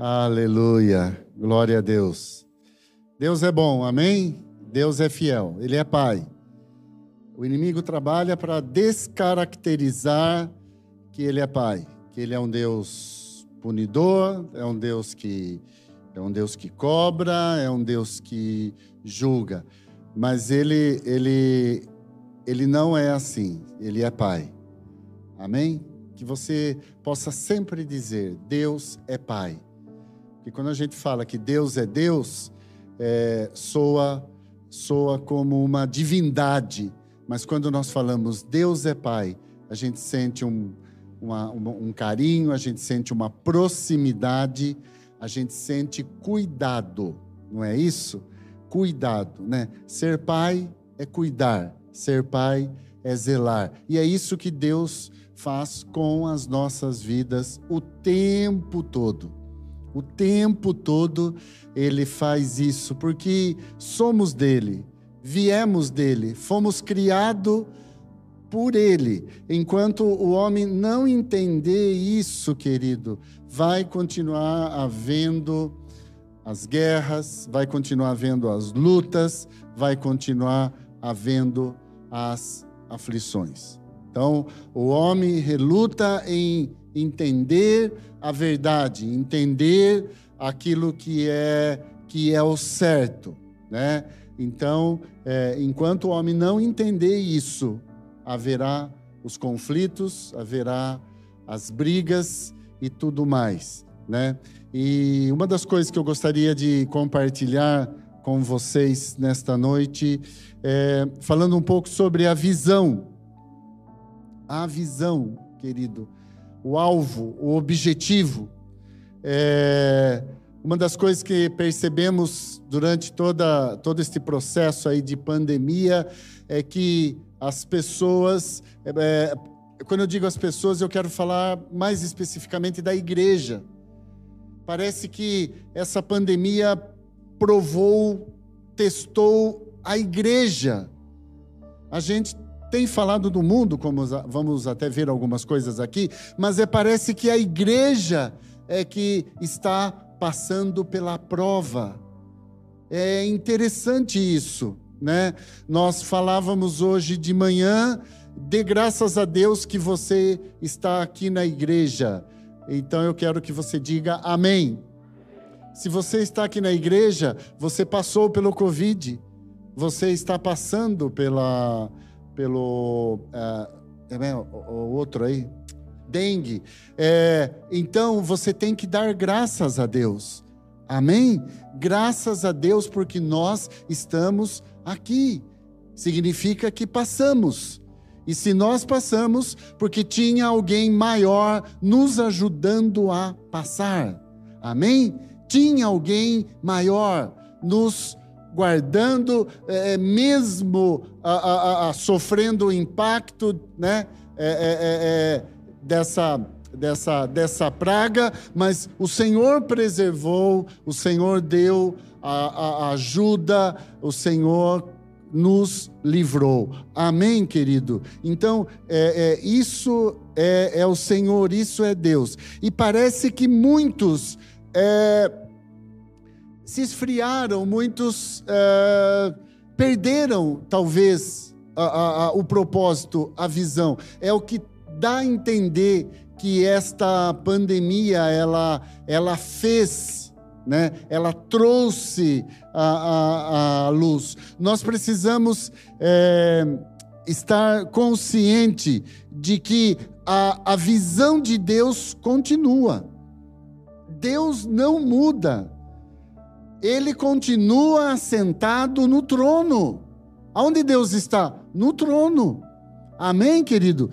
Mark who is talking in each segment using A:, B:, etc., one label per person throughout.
A: Aleluia. Glória a Deus. Deus é bom, amém? Deus é fiel, Ele é Pai. O inimigo trabalha para descaracterizar que Ele é Pai, que Ele é um Deus punidor, é um Deus que é um Deus que cobra, é um Deus que julga. Mas Ele, Ele, Ele não é assim. Ele é Pai. Amém? Que você possa sempre dizer: Deus é Pai. E quando a gente fala que Deus é Deus, é, soa, soa como uma divindade. Mas quando nós falamos Deus é Pai, a gente sente um, uma, um carinho, a gente sente uma proximidade, a gente sente cuidado, não é isso? Cuidado, né? Ser pai é cuidar, ser pai é zelar. E é isso que Deus faz com as nossas vidas o tempo todo. O tempo todo ele faz isso, porque somos dele, viemos dele, fomos criados por ele. Enquanto o homem não entender isso, querido, vai continuar havendo as guerras, vai continuar havendo as lutas, vai continuar havendo as aflições. Então, o homem reluta em entender a verdade, entender aquilo que é que é o certo, né? Então, é, enquanto o homem não entender isso, haverá os conflitos, haverá as brigas e tudo mais, né? E uma das coisas que eu gostaria de compartilhar com vocês nesta noite é falando um pouco sobre a visão. A visão, querido o alvo, o objetivo. É, uma das coisas que percebemos durante toda, todo este processo aí de pandemia é que as pessoas, é, é, quando eu digo as pessoas, eu quero falar mais especificamente da igreja. Parece que essa pandemia provou, testou a igreja. A gente tem falado do mundo, como vamos até ver algumas coisas aqui, mas é, parece que a igreja é que está passando pela prova. É interessante isso, né? Nós falávamos hoje de manhã, dê graças a Deus que você está aqui na igreja. Então eu quero que você diga amém. Se você está aqui na igreja, você passou pelo Covid, você está passando pela pelo uh, o, o outro aí, dengue. É, então você tem que dar graças a Deus. Amém? Graças a Deus porque nós estamos aqui. Significa que passamos. E se nós passamos, porque tinha alguém maior nos ajudando a passar. Amém? Tinha alguém maior nos guardando, é, é, mesmo a, a, a, sofrendo o impacto né, é, é, é, é, dessa, dessa, dessa praga, mas o Senhor preservou, o Senhor deu a, ajuda, o Senhor nos livrou. Amém, querido? Então, é, isso é, é, o Senhor, isso é Deus. E parece que muitos é, se esfriaram, muitos uh, perderam, talvez, a, a, a, o propósito, a visão. É o que dá a entender que esta pandemia ela, ela fez, né? ela trouxe a, a luz. Nós precisamos é, estar consciente de que a, a visão de Deus continua. Deus não muda ele continua sentado no trono. Aonde Deus está? No trono. Amém, querido?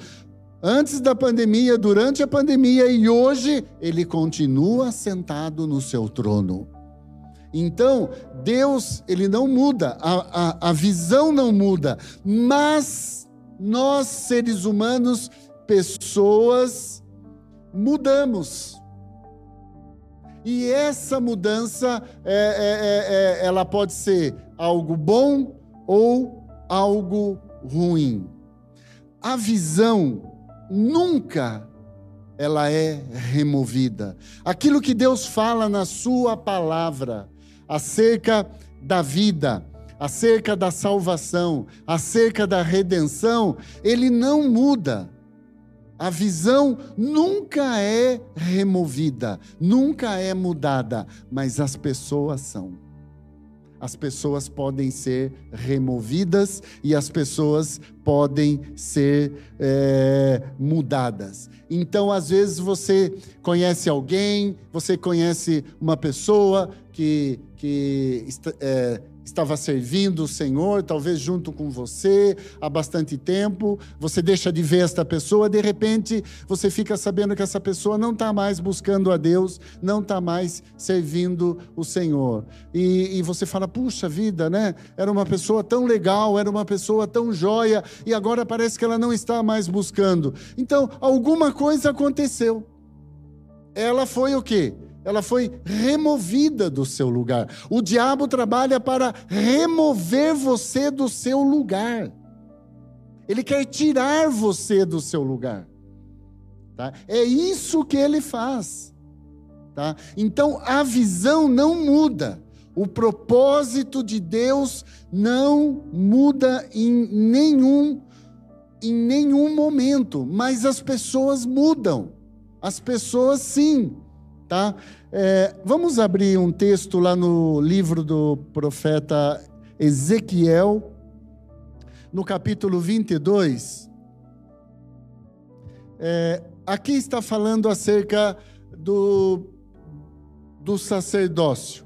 A: Antes da pandemia, durante a pandemia e hoje, ele continua sentado no seu trono. Então, Deus, ele não muda, a, a, a visão não muda, mas nós, seres humanos, pessoas, mudamos. E essa mudança, é, é, é, é, ela pode ser algo bom ou algo ruim. A visão nunca, ela é removida. Aquilo que Deus fala na Sua palavra acerca da vida, acerca da salvação, acerca da redenção, ele não muda. A visão nunca é removida, nunca é mudada, mas as pessoas são as pessoas podem ser removidas e as pessoas podem ser é, mudadas. Então, às vezes, você conhece alguém, você conhece uma pessoa que, que é, estava servindo o Senhor, talvez junto com você há bastante tempo, você deixa de ver esta pessoa, de repente você fica sabendo que essa pessoa não está mais buscando a Deus, não está mais servindo o Senhor. E, e, você fala, puxa vida, né? Era uma pessoa tão legal, era uma pessoa tão joia, e agora parece que ela não está mais buscando. Então, alguma coisa aconteceu. Ela foi o quê? Ela foi removida do seu lugar. O diabo trabalha para remover você do seu lugar. Ele quer tirar você do seu lugar. Tá? É isso que ele faz. Tá? Então a visão não muda. O propósito de Deus não muda em nenhum em nenhum momento, mas as pessoas mudam. As pessoas sim Tá? É, vamos abrir um texto lá no livro do profeta Ezequiel, no capítulo 22. É, aqui está falando acerca do, do sacerdócio.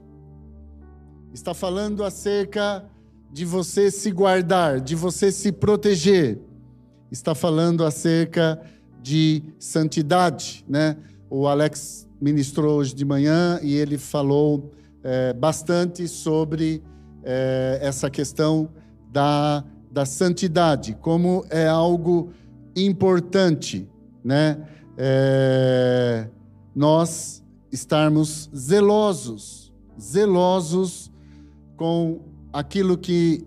A: Está falando acerca de você se guardar, de você se proteger. Está falando acerca de santidade, né? O Alex ministrou hoje de manhã e ele falou é, bastante sobre é, essa questão da, da santidade, como é algo importante, né? É, nós estarmos zelosos, zelosos com aquilo que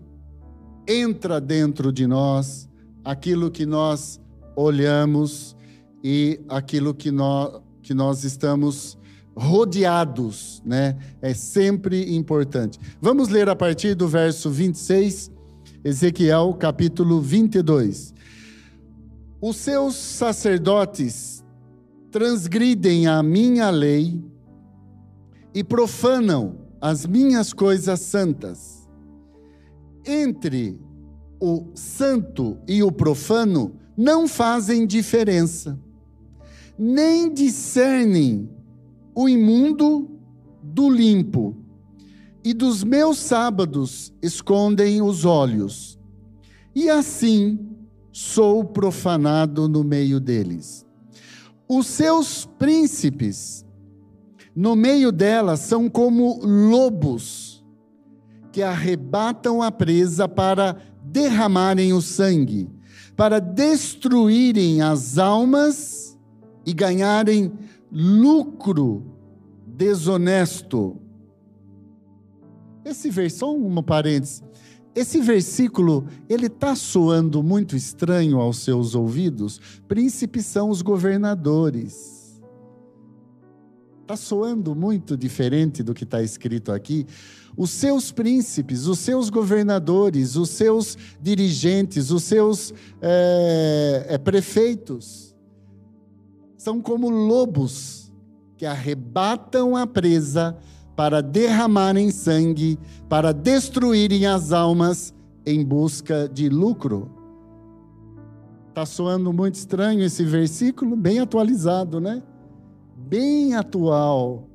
A: entra dentro de nós, aquilo que nós olhamos e aquilo que nós que nós estamos rodeados, né? É sempre importante. Vamos ler a partir do verso 26, Ezequiel capítulo 22. Os seus sacerdotes transgridem a minha lei e profanam as minhas coisas santas. Entre o santo e o profano não fazem diferença nem discernem o imundo do limpo, e dos meus sábados escondem os olhos. E assim sou profanado no meio deles. Os seus príncipes, no meio delas, são como lobos que arrebatam a presa para derramarem o sangue, para destruírem as almas e ganharem lucro desonesto. Esse versículo, um parênteses, esse versículo, ele está soando muito estranho aos seus ouvidos. Príncipes são os governadores. Está soando muito diferente do que está escrito aqui. Os seus príncipes, os seus governadores, os seus dirigentes, os seus é, é, prefeitos, são como lobos que arrebatam a presa para derramarem sangue, para destruírem as almas em busca de lucro. Está soando muito estranho esse versículo, bem atualizado, né? Bem atual.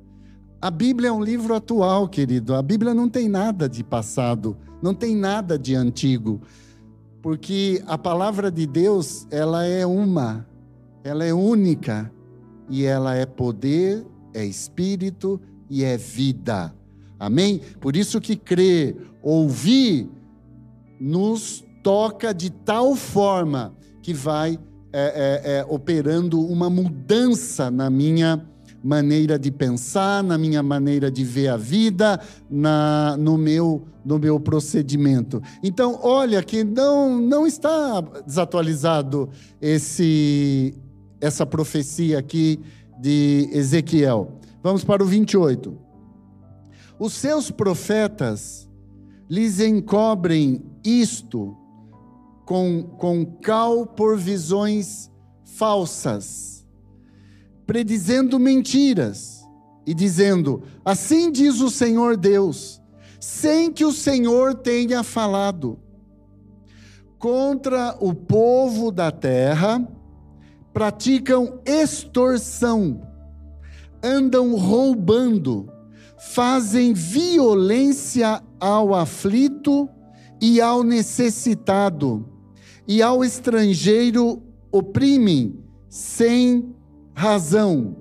A: A Bíblia é um livro atual, querido. A Bíblia não tem nada de passado, não tem nada de antigo. Porque a palavra de Deus, ela é uma ela é única e ela é poder, é espírito e é vida. Amém? Por isso que crer, ouvir, nos toca de tal forma que vai é, é, é, operando uma mudança na minha maneira de pensar, na minha maneira de ver a vida, na, no, meu, no meu procedimento. Então, olha que não, não está desatualizado esse, essa profecia aqui de Ezequiel. Vamos para o 28. Os seus profetas lhes encobrem isto com, com cal por visões falsas, predizendo mentiras e dizendo: Assim diz o Senhor Deus, sem que o Senhor tenha falado. Contra o povo da terra, praticam extorsão, andam roubando, fazem violência ao aflito e ao necessitado e ao estrangeiro oprimem sem razão.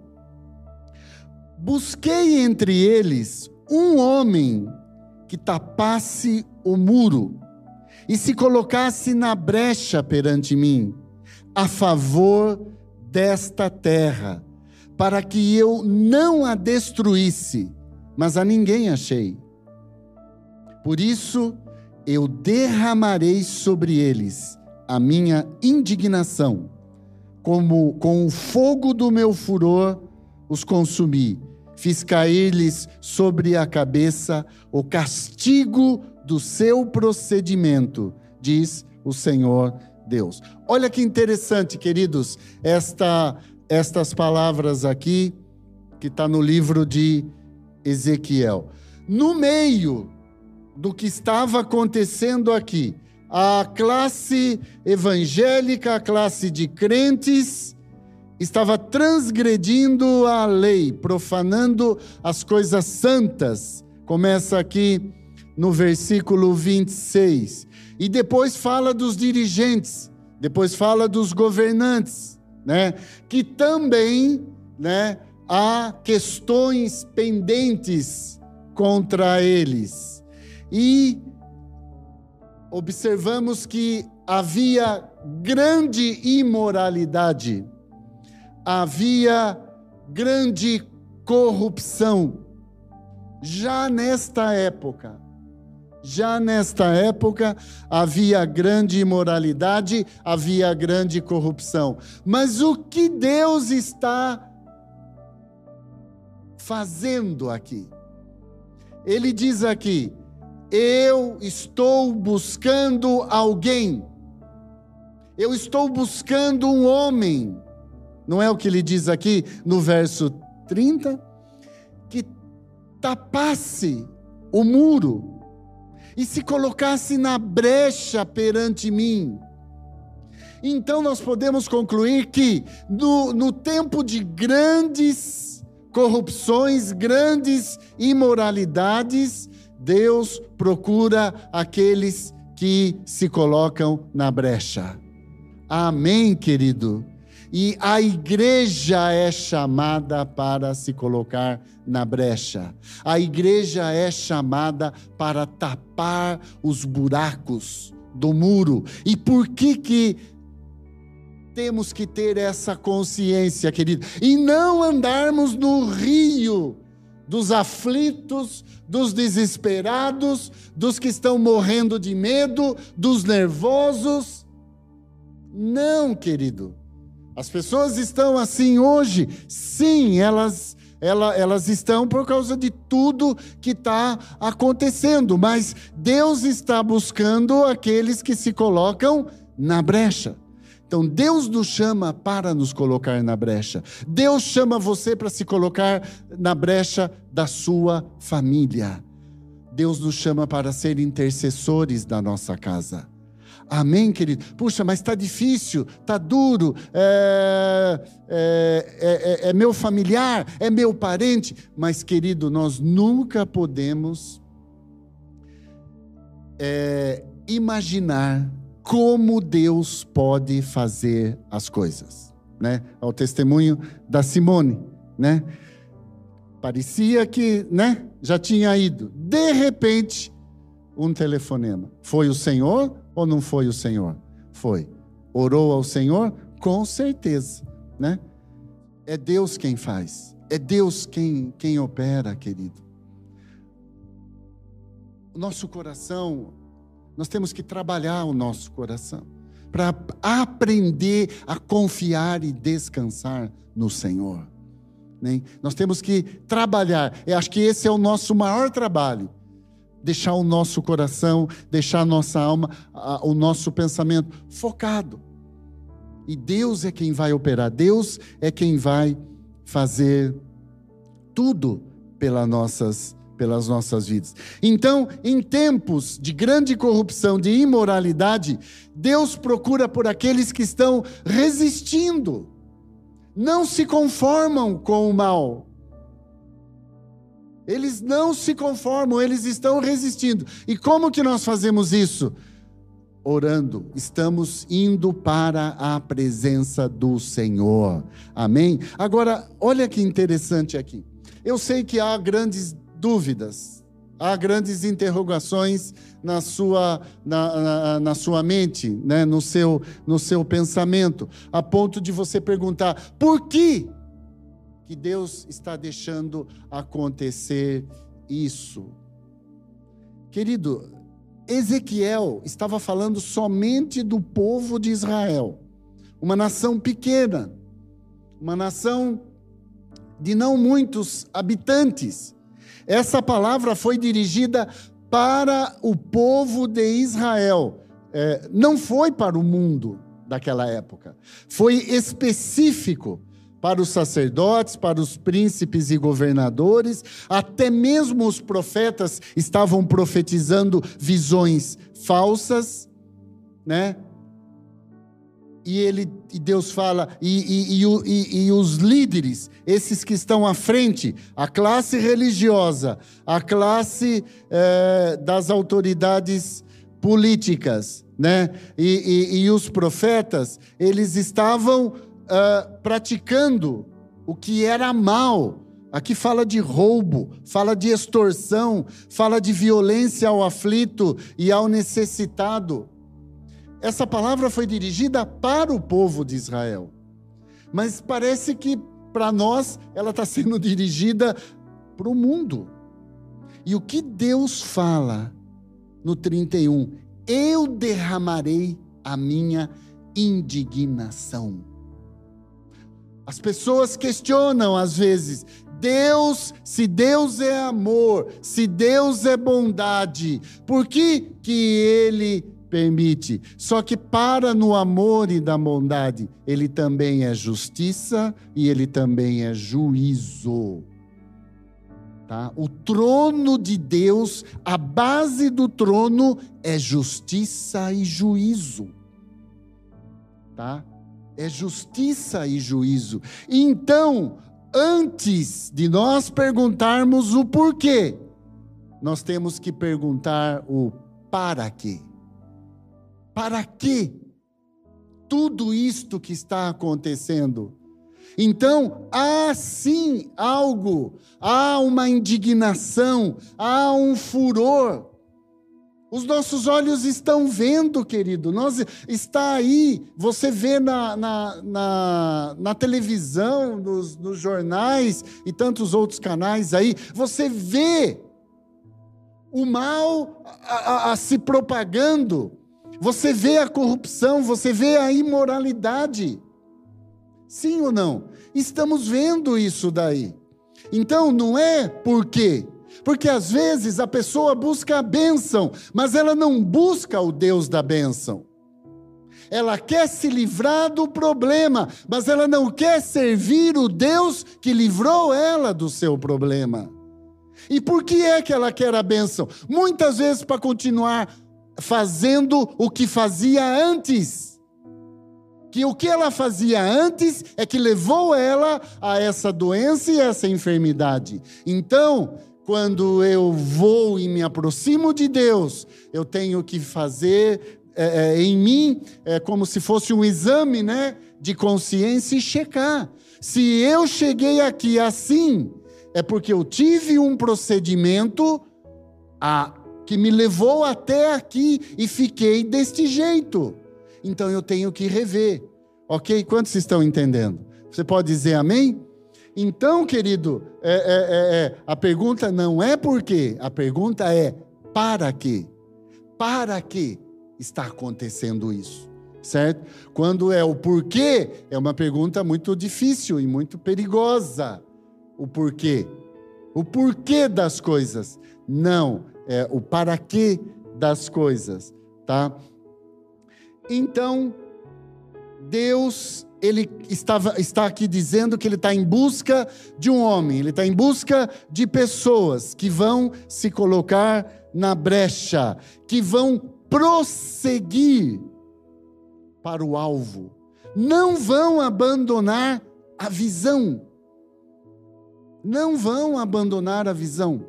A: Busquei entre eles um homem que tapasse o muro e se colocasse na brecha perante mim, a favor desta terra, para que eu não a destruísse, mas a ninguém achei. Por isso eu derramarei sobre eles a minha indignação, como com o fogo do meu furor os consumi. Fiz cair-lhes sobre a cabeça o castigo do seu procedimento, diz o Senhor Deus. Olha que interessante, queridos, esta, estas palavras aqui, que está no livro de Ezequiel. No meio do que estava acontecendo aqui, a classe evangélica, a classe de crentes, estava transgredindo a lei, profanando as coisas santas. Começa aqui no versículo 26. E depois fala dos dirigentes, depois fala dos governantes, né? Que também, né, há questões pendentes contra eles. E observamos que havia grande imoralidade, havia grande corrupção, já nesta época. Já nesta época havia grande imoralidade, havia grande corrupção. Mas o que Deus está fazendo aqui? Ele diz aqui: eu estou buscando alguém. Eu estou buscando um homem. Não é o que ele diz aqui no verso 30? Que tapasse o muro e se colocasse na brecha perante mim. Então nós podemos concluir que no, no tempo de grandes corrupções, grandes imoralidades, Deus procura aqueles que se colocam na brecha. Amém, querido? E a igreja é chamada para se colocar na brecha. A igreja é chamada para tapar os buracos do muro. E por que que temos que ter essa consciência, querido? E não andarmos no rio dos aflitos, dos desesperados, dos que estão morrendo de medo, dos nervosos. Não, querido. As pessoas estão assim hoje. Sim, elas, elas, estão por causa de tudo que está acontecendo, mas Deus está buscando aqueles que se colocam na brecha. Então Deus nos chama para nos colocar na brecha. Deus chama você para se colocar na brecha da sua família. Deus nos chama para ser intercessores da nossa casa. Amém, querido? Puxa, mas está difícil, está duro, é, é, é, é, meu familiar, é meu parente. Mas, querido, nós nunca podemos é, imaginar como Deus pode fazer as coisas, né? É o testemunho da Simone, né? Parecia que, né, já tinha ido. De repente, um telefonema. Foi o Senhor ou não foi o Senhor? Foi. Orou ao Senhor? Com certeza, né? É Deus quem faz. É Deus quem, quem opera, querido. O nosso coração nós temos que trabalhar o nosso coração. para aprender a confiar e descansar no Senhor. Né? Nós temos que trabalhar. Eu acho que esse é o nosso maior trabalho. Deixar o nosso coração, deixar a nossa alma, a, o nosso pensamento focado. E Deus é quem vai operar, Deus é quem vai fazer tudo pelas nossas, pelas nossas vidas. Então, em tempos de grande corrupção, de imoralidade, Deus procura por aqueles que estão resistindo não se conformam com o mal. Eles não se conformam, eles estão resistindo. E como que nós fazemos isso? Orando, estamos indo para a presença do Senhor. Amém? Agora, olha que interessante aqui. Eu sei que há grandes dúvidas há grandes interrogações na sua, na, na, na, sua mente, né? no, seu, no seu pensamento, a ponto de você perguntar: por que, que Deus está deixando acontecer isso? Querido, Ezequiel estava falando somente do povo de Israel, uma nação pequena, uma nação de não muitos habitantes essa palavra foi dirigida para o povo de Israel, é, não foi para o mundo daquela época. Foi específico para os sacerdotes, para os príncipes e governadores, até mesmo os profetas estavam profetizando visões falsas, né? e, ele, e Deus fala, e, e, e, e, os líderes, esses que estão à frente, a classe religiosa, a classe é, das autoridades políticas, né? E, os profetas, eles estavam uh, praticando o que era mal. Aqui fala de roubo, fala de extorsão, fala de violência ao aflito e ao necessitado essa palavra foi dirigida para o povo de Israel. Mas parece que para nós ela está sendo dirigida para o mundo. E o que Deus fala no 31? Eu derramarei a minha indignação. As pessoas questionam às vezes, Deus, se Deus é amor, se Deus é bondade, por que que ele permite. Só que para no amor e da bondade, ele também é justiça e ele também é juízo. Tá? O trono de Deus, a base do trono é justiça e juízo. Tá? É justiça e juízo. Então, antes de nós perguntarmos o porquê, nós temos que perguntar o para quê. Para que tudo isto que está acontecendo? Então, há sim algo, há uma indignação, há um furor. Os nossos olhos estão vendo, querido. Nós, está aí, você vê na, na, na, na televisão, nos, nos jornais e tantos outros canais aí, você vê o mal a, a, a se propagando. Você vê a corrupção, você vê a imoralidade. Sim ou não? Estamos vendo isso daí. Então, não é por quê? Porque às vezes a pessoa busca a bênção, mas ela não busca o Deus da bênção. Ela quer se livrar do problema, mas ela não quer servir o Deus que livrou ela do seu problema. E por que é que ela quer a bênção? Muitas vezes para continuar fazendo o que fazia antes. Que o que ela fazia antes é que levou ela a essa doença e essa enfermidade. Então, quando eu vou e me aproximo de Deus, eu tenho que fazer é, é, em mim é, como se fosse um exame né, de consciência e checar. Se eu cheguei aqui assim, é porque eu tive um procedimento a que me levou até aqui e fiquei deste jeito. Então eu tenho que rever. Ok? Quantos estão entendendo? Você pode dizer amém? Então, querido, é, é, é, é, a pergunta não é por quê, a pergunta é para quê? Para que está acontecendo isso? certo? Quando é o porquê, é uma pergunta muito difícil e muito perigosa. O porquê. O porquê das coisas. Não, é o para quê das coisas, tá? Então, Deus, ele estava, está aqui dizendo que ele está em busca de um homem, ele está em busca de pessoas que vão se colocar na brecha, que vão prosseguir para o alvo, não vão abandonar a visão. Não vão abandonar a visão.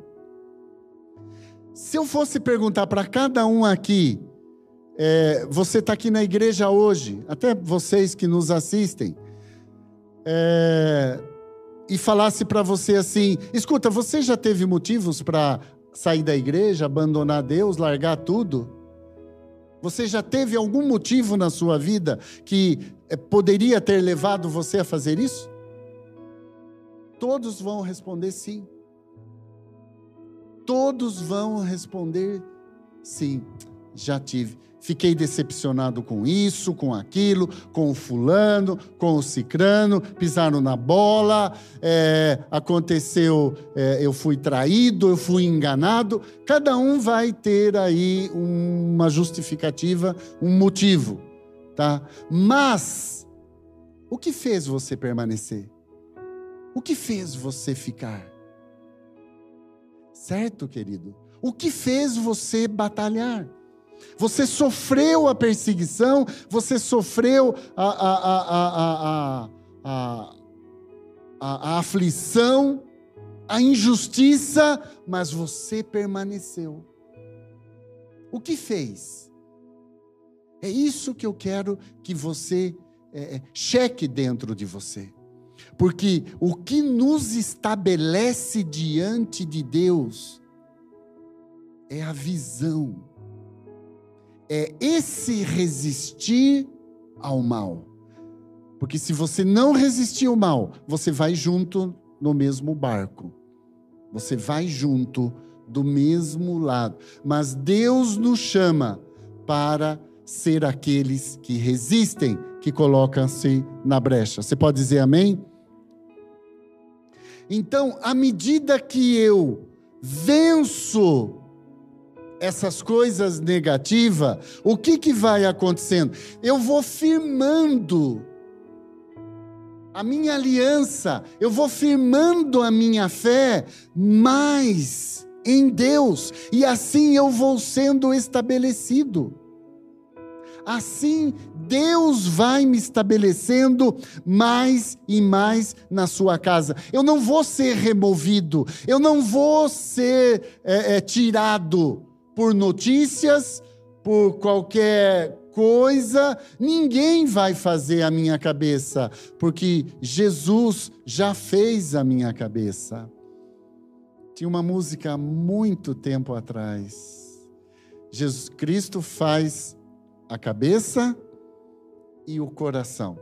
A: Se eu fosse perguntar para cada um aqui, é, você está aqui na igreja hoje, até vocês que nos assistem, é, e falasse para você assim: escuta, você já teve motivos para sair da igreja, abandonar Deus, largar tudo? Você já teve algum motivo na sua vida que é, poderia ter levado você a fazer isso? Todos vão responder sim. Todos vão responder sim, já tive. Fiquei decepcionado com isso, com aquilo, com o fulano, com o cicrano, pisaram na bola, é, aconteceu, é, eu fui traído, eu fui enganado. Cada um vai ter aí uma justificativa, um motivo, tá? Mas o que fez você permanecer? O que fez você ficar? Certo, querido? O que fez você batalhar? Você sofreu a perseguição, você sofreu a, a, a, a, aflição, a injustiça, mas você permaneceu. O que fez? É isso que eu quero que você é, é cheque dentro de você. Porque o que nos estabelece diante de Deus é a visão, é esse resistir ao mal. Porque se você não resistir ao mal, você vai junto no mesmo barco. Você vai junto do mesmo lado. Mas Deus nos chama para ser aqueles que resistem, que colocam-se na brecha. Você pode dizer amém? Então, à medida que eu venço essas coisas negativas, o que, que vai acontecendo? Eu vou firmando a minha aliança, eu vou firmando a minha fé mais em Deus, e assim eu vou sendo estabelecido. Assim, Deus vai me estabelecendo mais e mais na sua casa. Eu não vou ser removido, eu não vou ser é, é, tirado por notícias, por qualquer coisa, ninguém vai fazer a minha cabeça, porque Jesus já fez a minha cabeça. Tinha uma música muito tempo atrás. Jesus Cristo faz a cabeça e o coração.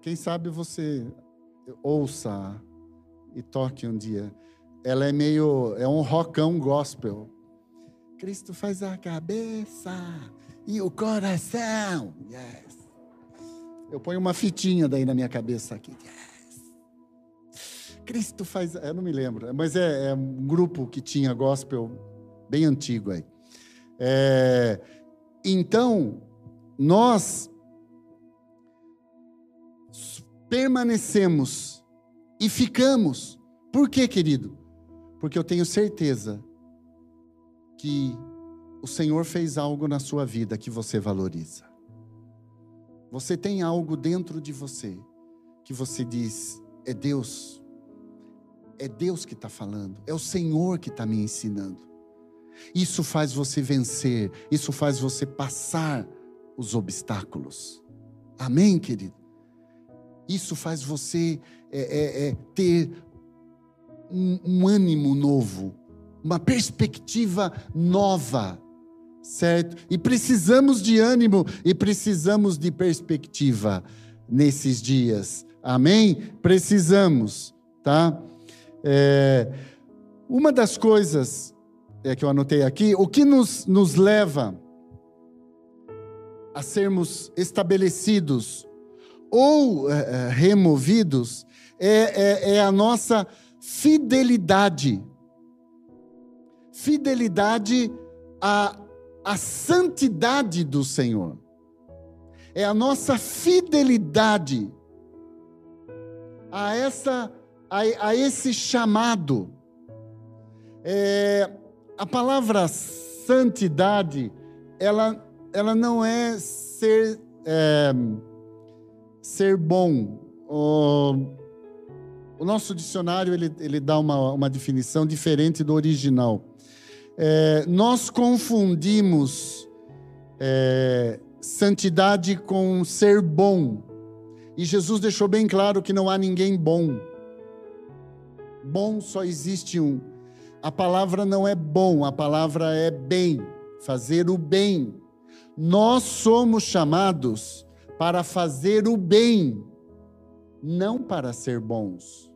A: Quem sabe você ouça e toque um dia. Ela é meio, é um rockão gospel. Cristo faz a cabeça e o coração. Yes. Eu ponho uma fitinha daí na minha cabeça aqui. Yes. Cristo faz, eu não me lembro, mas é, é um grupo que tinha gospel bem antigo aí. É, então, nós permanecemos e ficamos. Por quê, querido? Porque eu tenho certeza que o Senhor fez algo na sua vida que você valoriza. Você tem algo dentro de você que você diz: é Deus, é Deus que está falando, é o Senhor que está me ensinando. Isso faz você vencer, isso faz você passar os obstáculos. Amém, querido? Isso faz você é, é, é, ter um, um ânimo novo, uma perspectiva nova, certo? E precisamos de ânimo e precisamos de perspectiva nesses dias. Amém? Precisamos, tá? É, uma das coisas é, que eu anotei aqui, o que nos, nos leva a sermos estabelecidos ou é, removidos é, é, é a nossa fidelidade. Fidelidade à, à santidade do Senhor. É a nossa fidelidade a, essa, a, a esse chamado. É, a palavra santidade, ela, ela não é ser, é, ser bom. O, o, nosso dicionário ele, ele dá uma, uma definição diferente do original. É, nós confundimos é, santidade com ser bom. E Jesus deixou bem claro que não há ninguém bom. Bom só existe um. A palavra não é bom, a palavra é bem, fazer o bem. Nós somos chamados para fazer o bem, não para ser bons.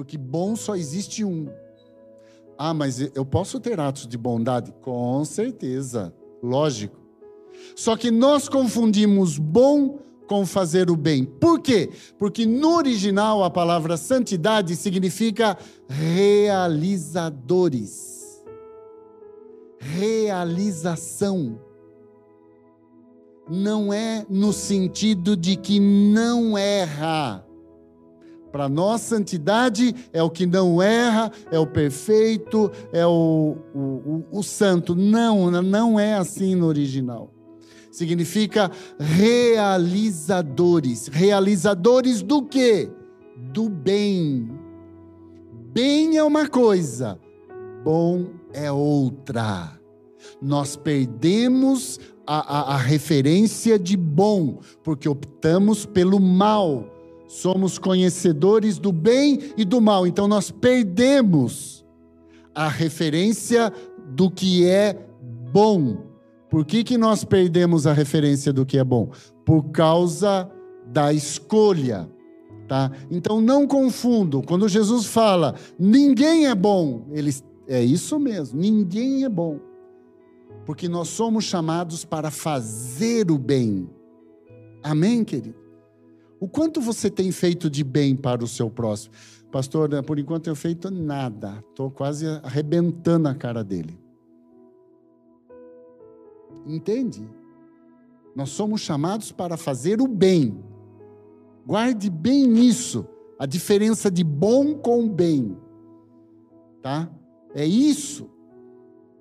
A: Porque bom só existe um. Ah, mas eu posso ter atos de bondade? Com certeza, lógico. Só que nós confundimos bom com fazer o bem. Por quê? Porque no original a palavra santidade significa realizadores. Realização. Não é no sentido de que não erra. Para nós, santidade é o que não erra, é o perfeito, é o, o, o, o santo. Não, não é assim no original significa realizadores. Realizadores do quê? Do bem. Bem é uma coisa, bom é outra. Nós perdemos a, a, a referência de bom, porque optamos pelo mal. Somos conhecedores do bem e do mal, então nós perdemos a referência do que é bom por que, que nós perdemos a referência do que é bom? Por causa da escolha. Tá? Então não confundam. Quando Jesus fala, ninguém é bom, ele, é isso mesmo, ninguém é bom. Porque nós somos chamados para fazer o bem. Amém, querido? O quanto você tem feito de bem para o seu próximo? Pastor, por enquanto eu feito nada. Estou quase arrebentando a cara dele. Entende? Nós somos chamados para fazer o bem. Guarde bem isso, a diferença de bom com bem. Tá? É isso.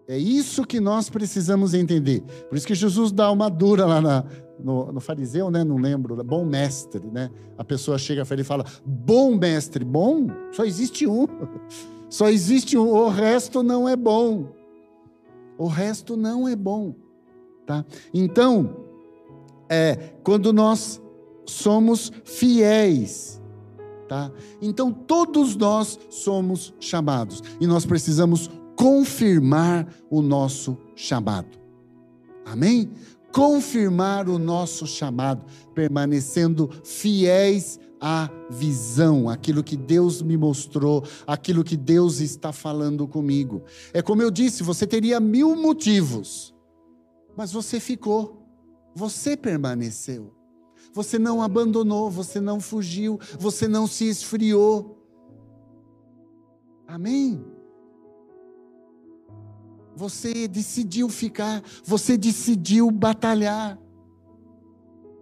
A: É isso que nós precisamos entender. Por isso que Jesus dá uma dura lá na, no, no, fariseu, né? Não lembro. Bom mestre, né? A pessoa chega para ele e fala: Bom mestre, bom? Só existe um. Só existe um. O resto não é bom. O resto não é bom. Tá? Então, é, quando nós somos fiéis, tá? Então todos nós somos chamados e nós precisamos confirmar o nosso chamado. Amém? Confirmar o nosso chamado, permanecendo fiéis à visão, aquilo que Deus me mostrou, aquilo que Deus está falando comigo. É como eu disse, você teria mil motivos mas você ficou, você permaneceu. Você não abandonou, você não fugiu, você não se esfriou. Amém? Você decidiu ficar, você decidiu batalhar.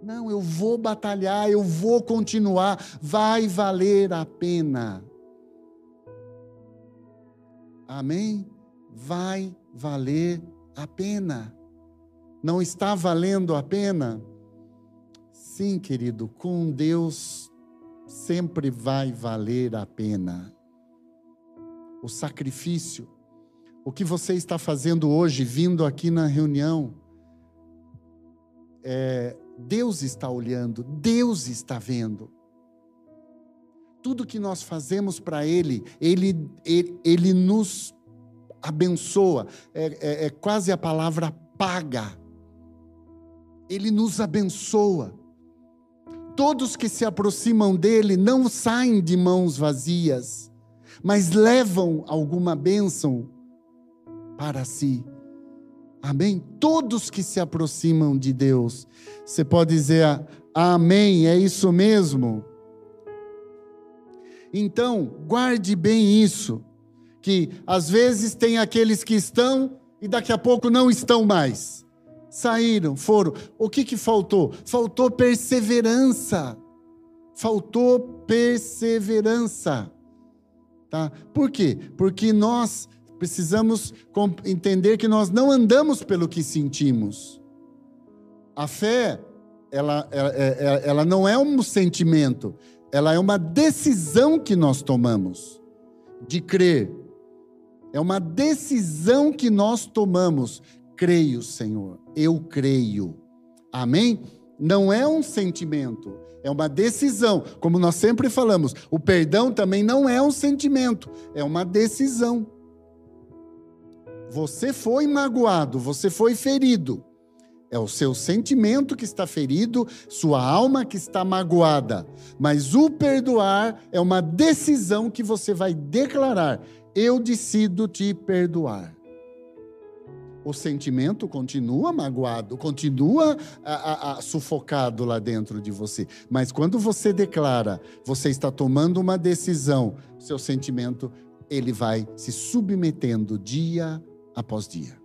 A: Não, eu vou batalhar, eu vou continuar, vai valer a pena. Amém? Vai valer a pena. Não está valendo a pena? Sim, querido, com Deus sempre vai valer a pena. O sacrifício, o que você está fazendo hoje, vindo aqui na reunião, é, Deus está olhando, Deus está vendo. Tudo que nós fazemos para Ele, Ele, Ele, Ele nos abençoa. É, é, é quase a palavra paga ele nos abençoa. Todos que se aproximam dele não saem de mãos vazias, mas levam alguma bênção para si. Amém? Todos que se aproximam de Deus. Você pode dizer amém, é isso mesmo? Então, guarde bem isso, que às vezes tem aqueles que estão e daqui a pouco não estão mais. Saíram, foram. O que, que faltou? Faltou perseverança. Faltou perseverança. Tá? Por quê? Porque nós precisamos entender que nós não andamos pelo que sentimos. A fé, ela, ela, é, é, ela não é um sentimento, ela é uma decisão que nós tomamos de crer. É uma decisão que nós tomamos. Creio, Senhor, eu creio. Amém? Não é um sentimento, é uma decisão. Como nós sempre falamos, o perdão também não é um sentimento, é uma decisão. Você foi magoado, você foi ferido. É o seu sentimento que está ferido, sua alma que está magoada. Mas o perdoar é uma decisão que você vai declarar: eu decido te perdoar. O sentimento continua magoado, continua a, a, a, sufocado lá dentro de você. Mas quando você declara, você está tomando uma decisão, seu sentimento ele vai se submetendo dia após dia.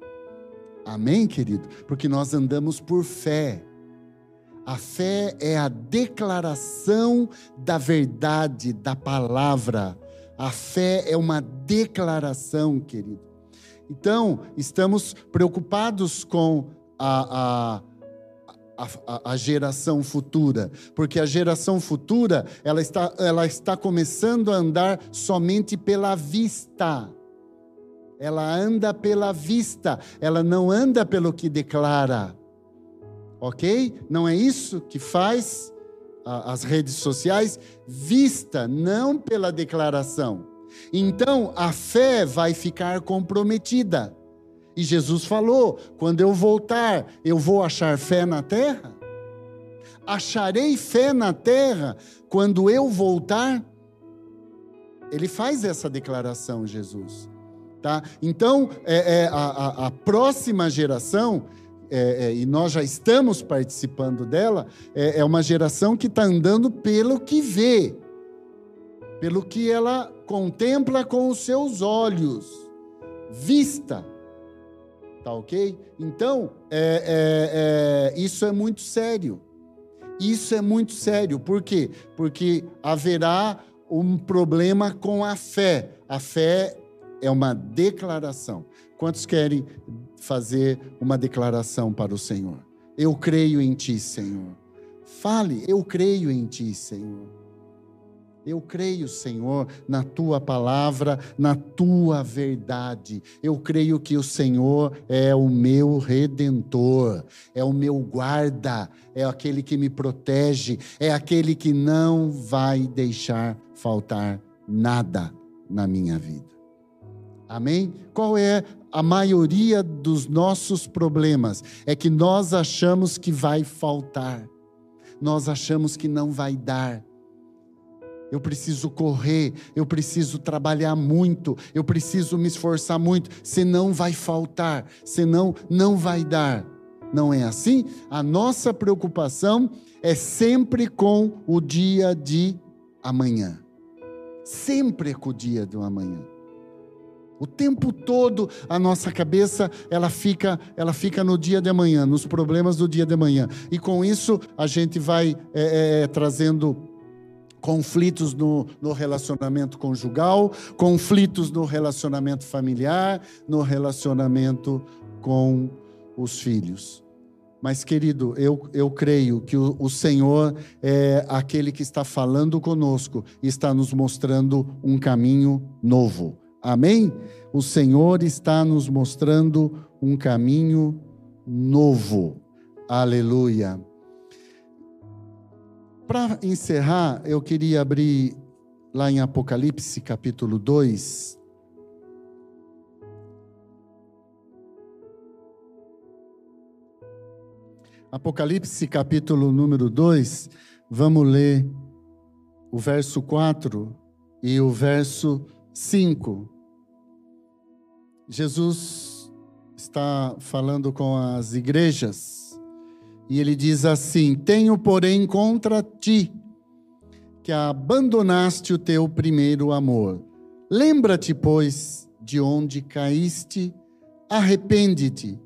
A: Amém, querido? Porque nós andamos por fé. A fé é a declaração da verdade, da palavra. A fé é uma declaração, querido. Então, estamos preocupados com a, a, a, a, geração futura, porque a geração futura ela está, ela está começando a andar somente pela vista. Ela anda pela vista, ela não anda pelo que declara. Ok? Não é isso que faz as redes sociais? Vista, não pela declaração. Então a fé vai ficar comprometida. E Jesus falou: quando eu voltar, eu vou achar fé na terra? Acharei fé na terra quando eu voltar? Ele faz essa declaração, Jesus. Tá? Então, é, é a, a, próxima geração, é, é, e nós já estamos participando dela, é, é uma geração que está andando pelo que vê, pelo que ela contempla com os seus olhos, vista. Tá ok? Então, é, isso é muito sério. Isso é muito sério. Por quê? Porque haverá um problema com a fé. A fé é uma declaração. Quantos querem fazer uma declaração para o Senhor? Eu creio em Ti, Senhor. Fale, eu creio em Ti, Senhor. Eu creio, Senhor, na tua palavra, na tua verdade. Eu creio que o Senhor é o meu redentor, é o meu guarda, é aquele que me protege, é aquele que não vai deixar faltar nada na minha vida. Amém? Qual é a maioria dos nossos problemas? É que nós achamos que vai faltar, nós achamos que não vai dar. Eu preciso correr, eu preciso trabalhar muito, eu preciso me esforçar muito, senão vai faltar, senão não vai dar. Não é assim? A nossa preocupação é sempre com o dia de amanhã. Sempre com o dia do amanhã. O tempo todo a nossa cabeça ela fica, ela fica no dia de amanhã, nos problemas do dia de amanhã. E com isso a gente vai é, é, trazendo conflitos no, no relacionamento conjugal, conflitos no relacionamento familiar, no relacionamento com os filhos. Mas, querido, eu, eu creio que o, o Senhor é aquele que está falando conosco e está nos mostrando um caminho novo. Amém? O Senhor está nos mostrando um caminho novo. Aleluia. Para encerrar, eu queria abrir lá em Apocalipse capítulo 2. Apocalipse capítulo número 2, vamos ler o verso 4 e o verso 5. Jesus está falando com as igrejas e ele diz assim: Tenho, porém, contra ti que abandonaste o teu primeiro amor. Lembra-te, pois, de onde caíste, arrepende-te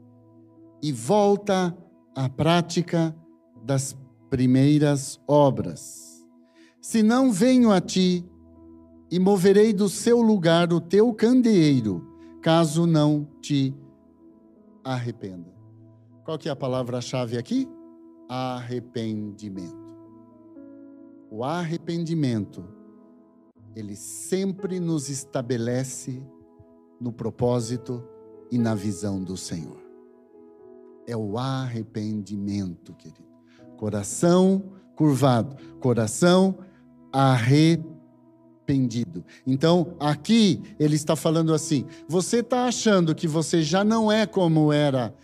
A: e volta à prática das primeiras obras. Se não venho a ti e moverei do seu lugar o teu candeeiro, caso não te arrependa. Qual que é a palavra-chave aqui? Arrependimento. O arrependimento, ele sempre nos estabelece no propósito e na visão do Senhor. É o arrependimento, querido. Coração curvado, coração arrependido. Então, aqui ele está falando assim: você está achando que você já não é como era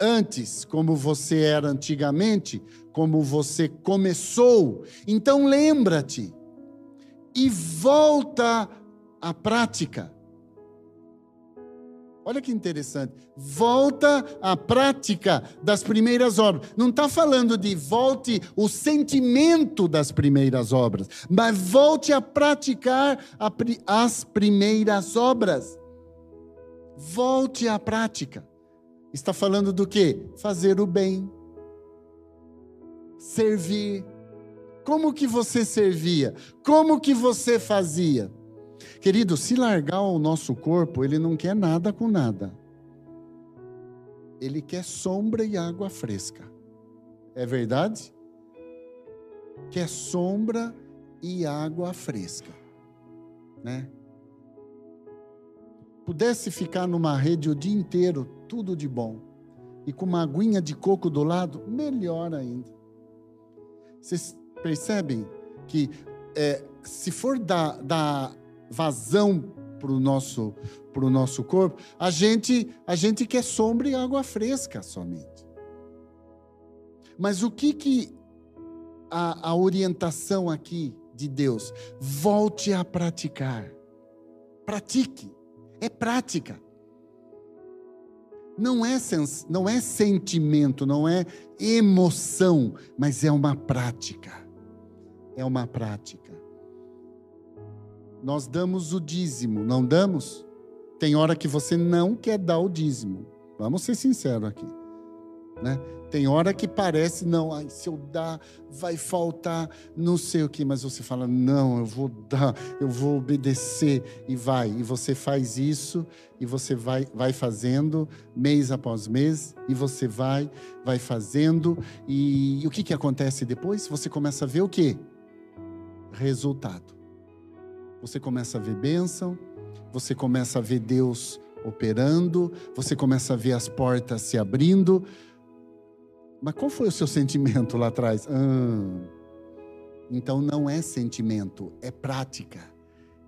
A: antes, como você era antigamente, como você começou. Então lembra-te e volta à prática. Olha que interessante. Volta à prática das primeiras obras. Não está falando de volte o sentimento das primeiras obras, mas volte a praticar as primeiras obras. Volte à prática. Está falando do que? Fazer o bem. Servir. Como que você servia? Como que você fazia? Querido, se largar o nosso corpo, ele não quer nada com nada. Ele quer sombra e água fresca. É verdade? Quer sombra e água fresca, né? pudesse ficar numa rede o dia inteiro, tudo de bom, e com uma aguinha de coco do lado, melhor ainda. Vocês percebem que é, se for dar, dar vazão para o nosso, pro nosso corpo, a gente, a gente quer sombra e água fresca somente. Mas o que que a, a orientação aqui de Deus? Volte a praticar. Pratique é prática. Não é, sens, não é sentimento, não é emoção, mas é uma prática. É uma prática. Nós damos o dízimo, não damos? Tem hora que você não quer dar o dízimo. Vamos ser sinceros aqui. Né? Tem hora que parece, não, ai, se eu dar, vai faltar não sei o que, mas você fala, não, eu vou dar, eu vou obedecer, e vai. E você faz isso, e você vai, vai fazendo, mês após mês, e você vai, vai fazendo, e, e o que, que acontece depois? Você começa a ver o quê? Resultado. Você começa a ver bênção, você começa a ver Deus operando, você começa a ver as portas se abrindo, mas qual foi o seu sentimento lá atrás? Ah, então não é sentimento, é prática.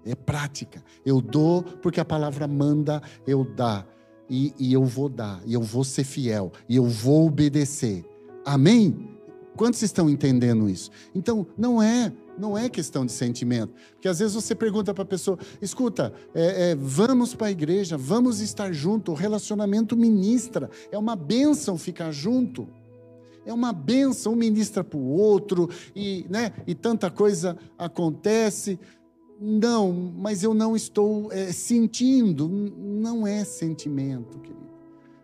A: É prática. Eu dou porque a palavra manda eu dar. E, e eu vou dar, e eu vou ser fiel, e eu vou obedecer. Amém? Quantos estão entendendo isso? Então, não é não é questão de sentimento. Porque às vezes você pergunta para a pessoa: escuta, é, é, vamos para a igreja, vamos estar junto, o relacionamento ministra, é uma bênção ficar junto é uma benção, um ministra para o outro, e, né, e tanta coisa acontece. Não, mas eu não estou é, sentindo. Não é sentimento, querido.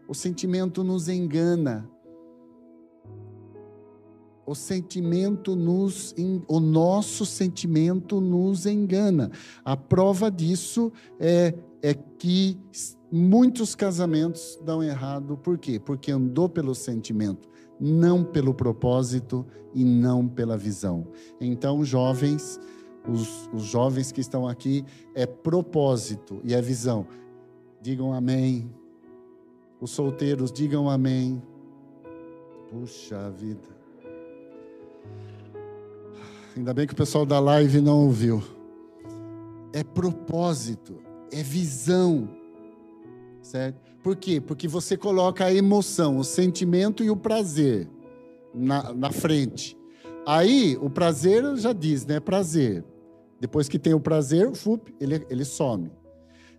A: O sentimento nos engana. O sentimento nos, o nosso sentimento nos engana. A prova disso é, é que muitos casamentos dão errado. Por quê? Porque andou pelo sentimento não pelo propósito e não pela visão. Então, jovens, os, os jovens que estão aqui, é propósito e é visão. Digam amém. Os solteiros, digam amém. Puxa vida. Ainda bem que o pessoal da live não ouviu. É propósito, é visão, certo? Por quê? Porque você coloca a emoção, o sentimento e o prazer na, na frente. Aí, o prazer já diz, né? Prazer. Depois que tem o prazer, fup, ele, ele some.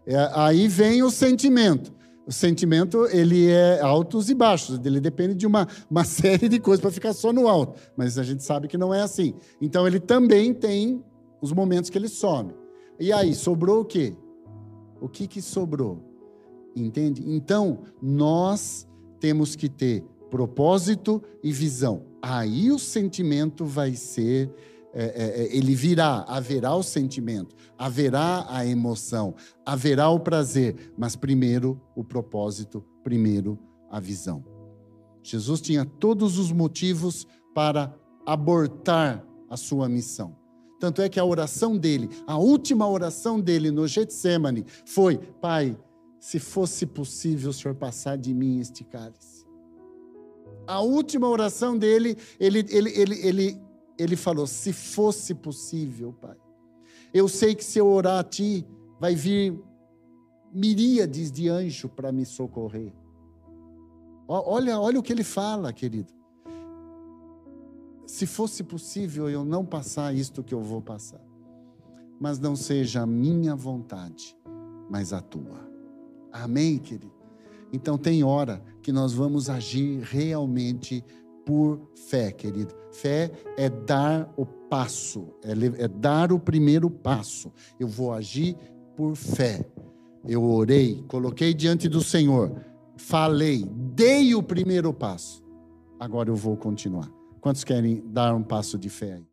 A: É, aí vem o sentimento. O sentimento, ele é altos e baixos, ele depende de uma, uma série de coisas para ficar só no alto. Mas a gente sabe que não é assim. Então, ele também tem os momentos que ele some. E aí, sobrou o quê? O que, que sobrou? Entende? Então, nós temos que ter propósito e visão. Aí o sentimento vai ser é, é, é, ele virá, haverá o sentimento, haverá a emoção, haverá o prazer, mas primeiro o propósito, primeiro a visão. Jesus tinha todos os motivos para abortar a sua missão. Tanto é que a oração dele, a última oração dele no Getsemane foi: Pai, se fosse possível o Senhor passar de mim este cálice. A última oração dele, ele, ele, ele, ele ele falou: Se fosse possível, Pai. Eu sei que se eu orar a Ti, vai vir miríades de anjos para me socorrer. Olha, olha o que ele fala, querido. Se fosse possível eu não passar isto que eu vou passar, mas não seja a minha vontade, mas a tua. Amém, querido? Então tem hora que nós vamos agir realmente por fé, querido. Fé é dar o passo, é, é, dar o primeiro passo. Eu vou agir por fé. Eu orei, coloquei diante do Senhor, falei, dei o primeiro passo. Agora eu vou continuar. Quantos querem dar um passo de fé aí?